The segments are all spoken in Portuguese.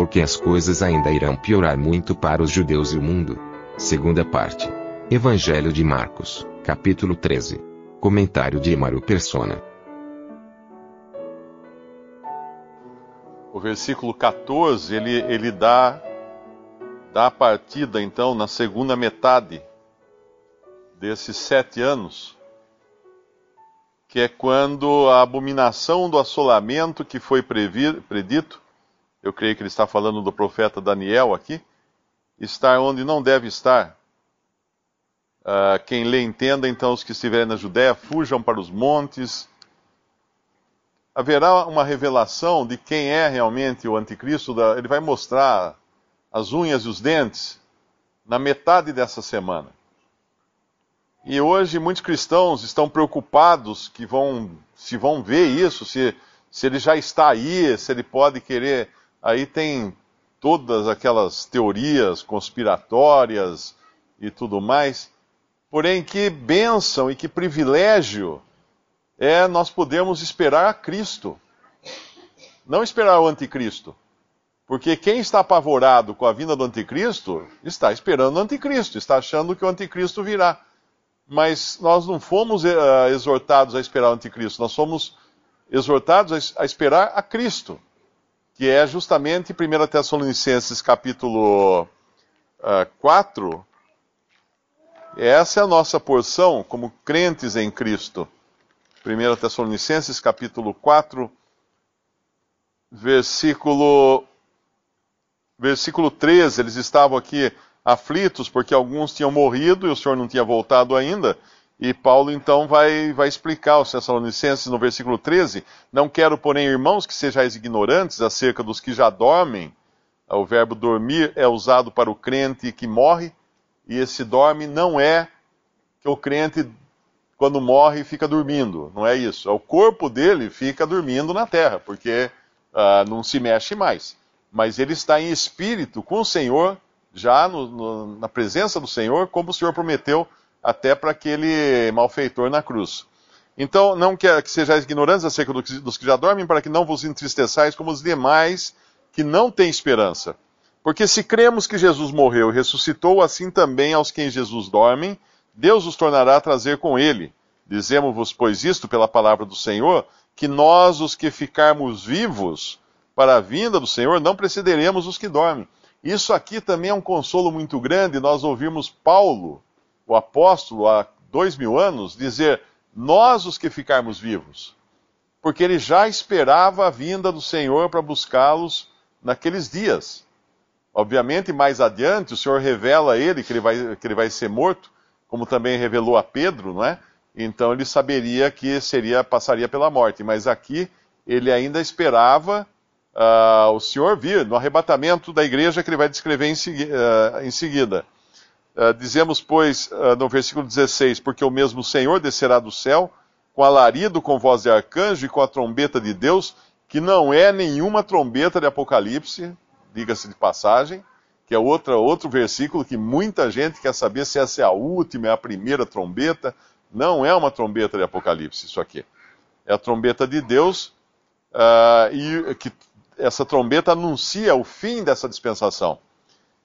Porque as coisas ainda irão piorar muito para os judeus e o mundo. Segunda parte. Evangelho de Marcos, capítulo 13. Comentário de Emaro Persona. o versículo 14, ele, ele dá, dá a partida, então, na segunda metade desses sete anos, que é quando a abominação do assolamento que foi previr, predito, eu creio que ele está falando do profeta Daniel aqui, está onde não deve estar. Uh, quem lê entenda, então, os que estiverem na Judéia, fujam para os montes, haverá uma revelação de quem é realmente o anticristo. Ele vai mostrar as unhas e os dentes na metade dessa semana. E hoje muitos cristãos estão preocupados que vão se vão ver isso, se, se ele já está aí, se ele pode querer. Aí tem todas aquelas teorias conspiratórias e tudo mais. Porém, que bênção e que privilégio é nós podemos esperar a Cristo, não esperar o anticristo. Porque quem está apavorado com a vinda do anticristo está esperando o anticristo, está achando que o anticristo virá. Mas nós não fomos uh, exortados a esperar o anticristo, nós fomos exortados a esperar a Cristo, que é justamente 1 Tessalonicenses capítulo uh, ah, 4. Essa é a nossa porção como crentes em Cristo. 1 Tessalonicenses capítulo 4, versículo, versículo 13, eles estavam aqui aflitos porque alguns tinham morrido e o Senhor não tinha voltado ainda. E Paulo então vai, vai explicar aos Tessalonicenses no versículo 13: Não quero, porém, irmãos, que sejais ignorantes acerca dos que já dormem. O verbo dormir é usado para o crente que morre, e esse dorme não é que o crente quando morre, fica dormindo. Não é isso. É o corpo dele fica dormindo na terra, porque uh, não se mexe mais. Mas ele está em espírito com o Senhor, já no, no, na presença do Senhor, como o Senhor prometeu até para aquele malfeitor na cruz. Então, não quer que sejais ignorantes acerca dos que já dormem, para que não vos entristeçais como os demais que não têm esperança. Porque se cremos que Jesus morreu e ressuscitou, assim também aos que em Jesus dormem, Deus os tornará a trazer com ele. Dizemos-vos, pois, isto pela palavra do Senhor, que nós, os que ficarmos vivos para a vinda do Senhor, não precederemos os que dormem. Isso aqui também é um consolo muito grande, nós ouvimos Paulo, o apóstolo, há dois mil anos, dizer: Nós, os que ficarmos vivos. Porque ele já esperava a vinda do Senhor para buscá-los naqueles dias. Obviamente, mais adiante, o Senhor revela a ele que ele vai, que ele vai ser morto como também revelou a Pedro, não é? Então ele saberia que seria passaria pela morte, mas aqui ele ainda esperava uh, o Senhor vir no arrebatamento da igreja que ele vai descrever em, segui uh, em seguida. Uh, dizemos, pois, no versículo 16: Porque o mesmo Senhor descerá do céu com alarido, com voz de arcanjo e com a trombeta de Deus, que não é nenhuma trombeta de Apocalipse, diga-se de passagem, que é outra, outro versículo que muita gente quer saber se essa é a última, é a primeira trombeta. Não é uma trombeta de Apocalipse, isso aqui. É a trombeta de Deus, uh, e que essa trombeta anuncia o fim dessa dispensação.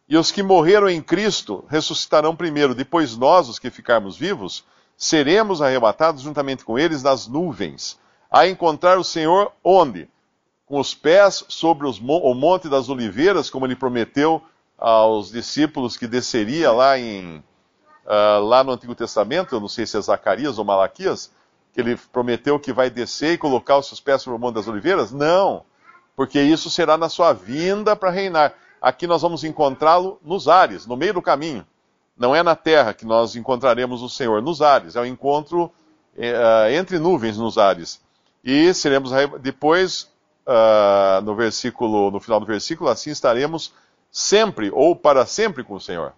E os que morreram em Cristo ressuscitarão primeiro, depois nós, os que ficarmos vivos, seremos arrebatados juntamente com eles nas nuvens, a encontrar o Senhor onde? Com os pés sobre os, o Monte das Oliveiras, como ele prometeu aos discípulos que desceria lá em uh, lá no Antigo Testamento, eu não sei se é Zacarias ou Malaquias, que ele prometeu que vai descer e colocar os seus pés sobre o Monte das Oliveiras? Não, porque isso será na sua vinda para reinar. Aqui nós vamos encontrá-lo nos ares, no meio do caminho. Não é na terra que nós encontraremos o Senhor, nos ares. É o encontro uh, entre nuvens nos ares. E seremos depois uh, no versículo, no final do versículo, assim estaremos sempre ou para sempre com o Senhor.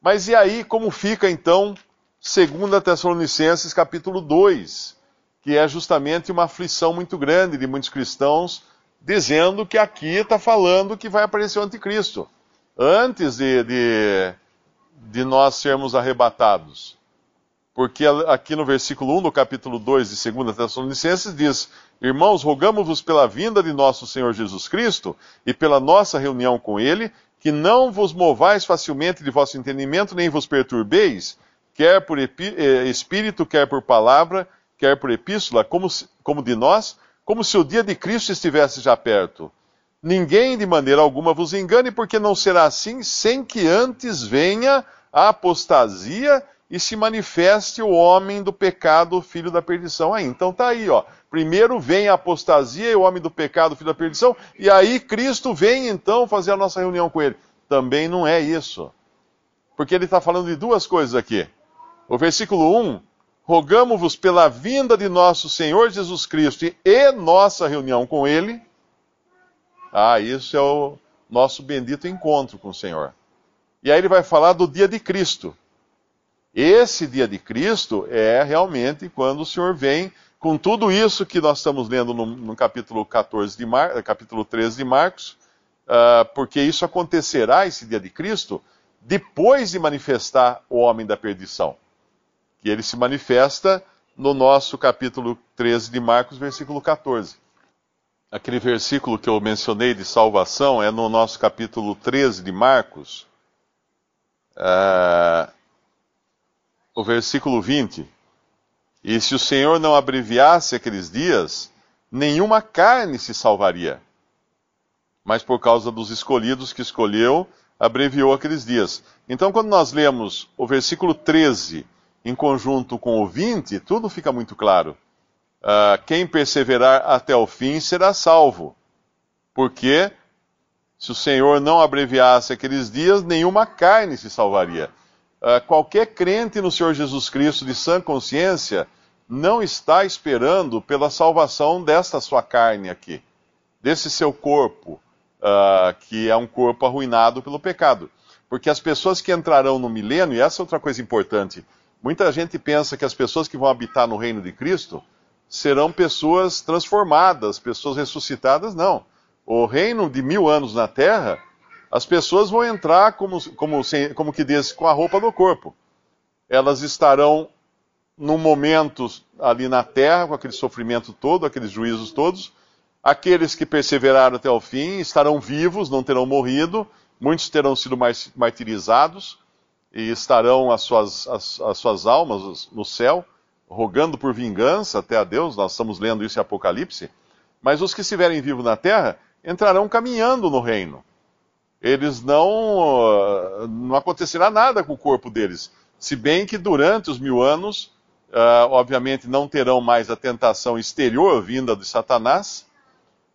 Mas e aí, como fica então 2 Tessalonicenses capítulo 2, que é justamente uma aflição muito grande de muitos cristãos, dizendo que aqui está falando que vai aparecer o anticristo, antes de, de, de nós sermos arrebatados. Porque aqui no versículo 1 do capítulo 2 de 2 Tessalonicenses diz: Irmãos, rogamos-vos pela vinda de nosso Senhor Jesus Cristo e pela nossa reunião com Ele, que não vos movais facilmente de vosso entendimento, nem vos perturbeis, quer por eh, espírito, quer por palavra, quer por epístola, como, como de nós, como se o dia de Cristo estivesse já perto. Ninguém de maneira alguma vos engane, porque não será assim sem que antes venha a apostasia e se manifeste o homem do pecado, filho da perdição. Aí, então tá aí, ó. Primeiro vem a apostasia e o homem do pecado, filho da perdição, e aí Cristo vem então fazer a nossa reunião com ele. Também não é isso. Porque ele está falando de duas coisas aqui. O versículo 1, rogamos-vos pela vinda de nosso Senhor Jesus Cristo e nossa reunião com ele. Ah, isso é o nosso bendito encontro com o Senhor. E aí ele vai falar do dia de Cristo. Esse dia de Cristo é realmente quando o Senhor vem com tudo isso que nós estamos lendo no, no capítulo, 14 de Mar, capítulo 13 de Marcos, uh, porque isso acontecerá, esse dia de Cristo, depois de manifestar o homem da perdição. Que ele se manifesta no nosso capítulo 13 de Marcos, versículo 14. Aquele versículo que eu mencionei de salvação é no nosso capítulo 13 de Marcos. Uh, o versículo 20. E se o Senhor não abreviasse aqueles dias, nenhuma carne se salvaria. Mas por causa dos escolhidos que escolheu, abreviou aqueles dias. Então, quando nós lemos o versículo 13 em conjunto com o 20, tudo fica muito claro. Uh, quem perseverar até o fim será salvo. Porque se o Senhor não abreviasse aqueles dias, nenhuma carne se salvaria. Ah, qualquer crente no Senhor Jesus Cristo de sã consciência não está esperando pela salvação desta sua carne aqui, desse seu corpo, uh, que é um corpo arruinado pelo pecado. Porque as pessoas que entrarão no milênio, e essa é outra coisa importante, muita gente pensa que as pessoas que vão habitar no reino de Cristo serão pessoas transformadas, pessoas ressuscitadas. Não. O reino de mil anos na terra as pessoas vão entrar como, como, como que diz, com a roupa do corpo. Elas estarão num momento ali na terra, com aquele sofrimento todo, aqueles juízos todos. Aqueles que perseveraram até o fim estarão vivos, não terão morrido. Muitos terão sido martirizados e estarão as suas, as, as suas almas no céu, rogando por vingança até a Deus. Nós estamos lendo isso em Apocalipse. Mas os que estiverem vivos na terra entrarão caminhando no reino eles não. não acontecerá nada com o corpo deles. Se bem que durante os mil anos, uh, obviamente, não terão mais a tentação exterior vinda de Satanás,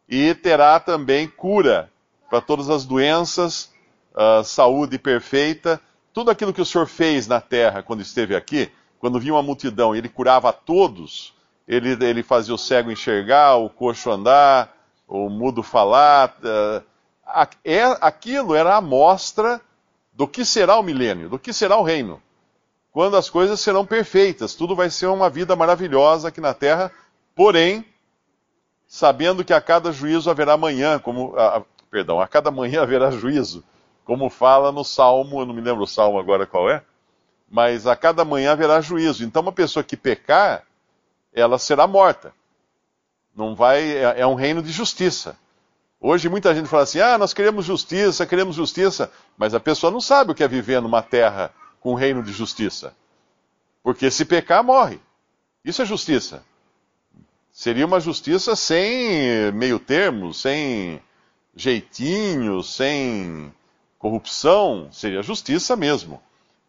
e terá também cura para todas as doenças, uh, saúde perfeita, tudo aquilo que o Senhor fez na terra quando esteve aqui, quando viu uma multidão, ele curava a todos, ele, ele fazia o cego enxergar, o coxo andar, o mudo falar. Uh, é, aquilo era a amostra do que será o milênio, do que será o reino. Quando as coisas serão perfeitas, tudo vai ser uma vida maravilhosa aqui na terra, porém, sabendo que a cada juízo haverá manhã, como, a, perdão, a cada manhã haverá juízo, como fala no Salmo, eu não me lembro o Salmo agora qual é, mas a cada manhã haverá juízo. Então, uma pessoa que pecar, ela será morta. Não vai, é, é um reino de justiça. Hoje muita gente fala assim: ah, nós queremos justiça, queremos justiça, mas a pessoa não sabe o que é viver numa terra com um reino de justiça. Porque se pecar, morre. Isso é justiça. Seria uma justiça sem meio termo, sem jeitinho, sem corrupção, seria justiça mesmo.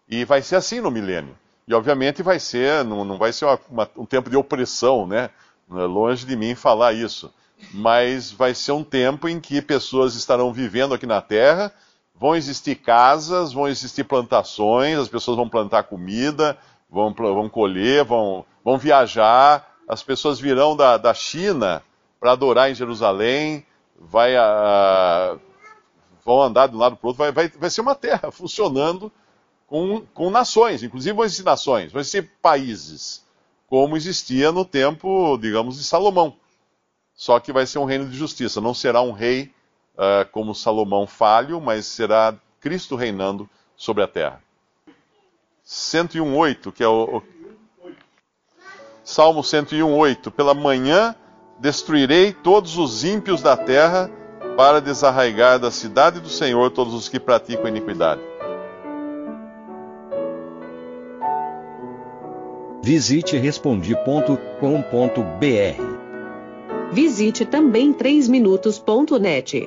E vai ser assim no milênio. E obviamente vai ser, não, não vai ser uma, uma, um tempo de opressão, né? Longe de mim falar isso mas vai ser um tempo em que pessoas estarão vivendo aqui na Terra, vão existir casas, vão existir plantações, as pessoas vão plantar comida, vão, vão colher, vão, vão viajar, as pessoas virão da, da China para adorar em Jerusalém, vai a, vão andar de um lado para o outro, vai, vai, vai ser uma terra funcionando com, com nações, inclusive vão existir nações, vão existir países, como existia no tempo, digamos, de Salomão. Só que vai ser um reino de justiça, não será um rei uh, como Salomão falho, mas será Cristo reinando sobre a terra. 101.8, que é o, o Salmo 101:8 Pela manhã destruirei todos os ímpios da terra para desarraigar da cidade do Senhor todos os que praticam iniquidade. Visite respondi.com.br. Visite também 3minutos.net.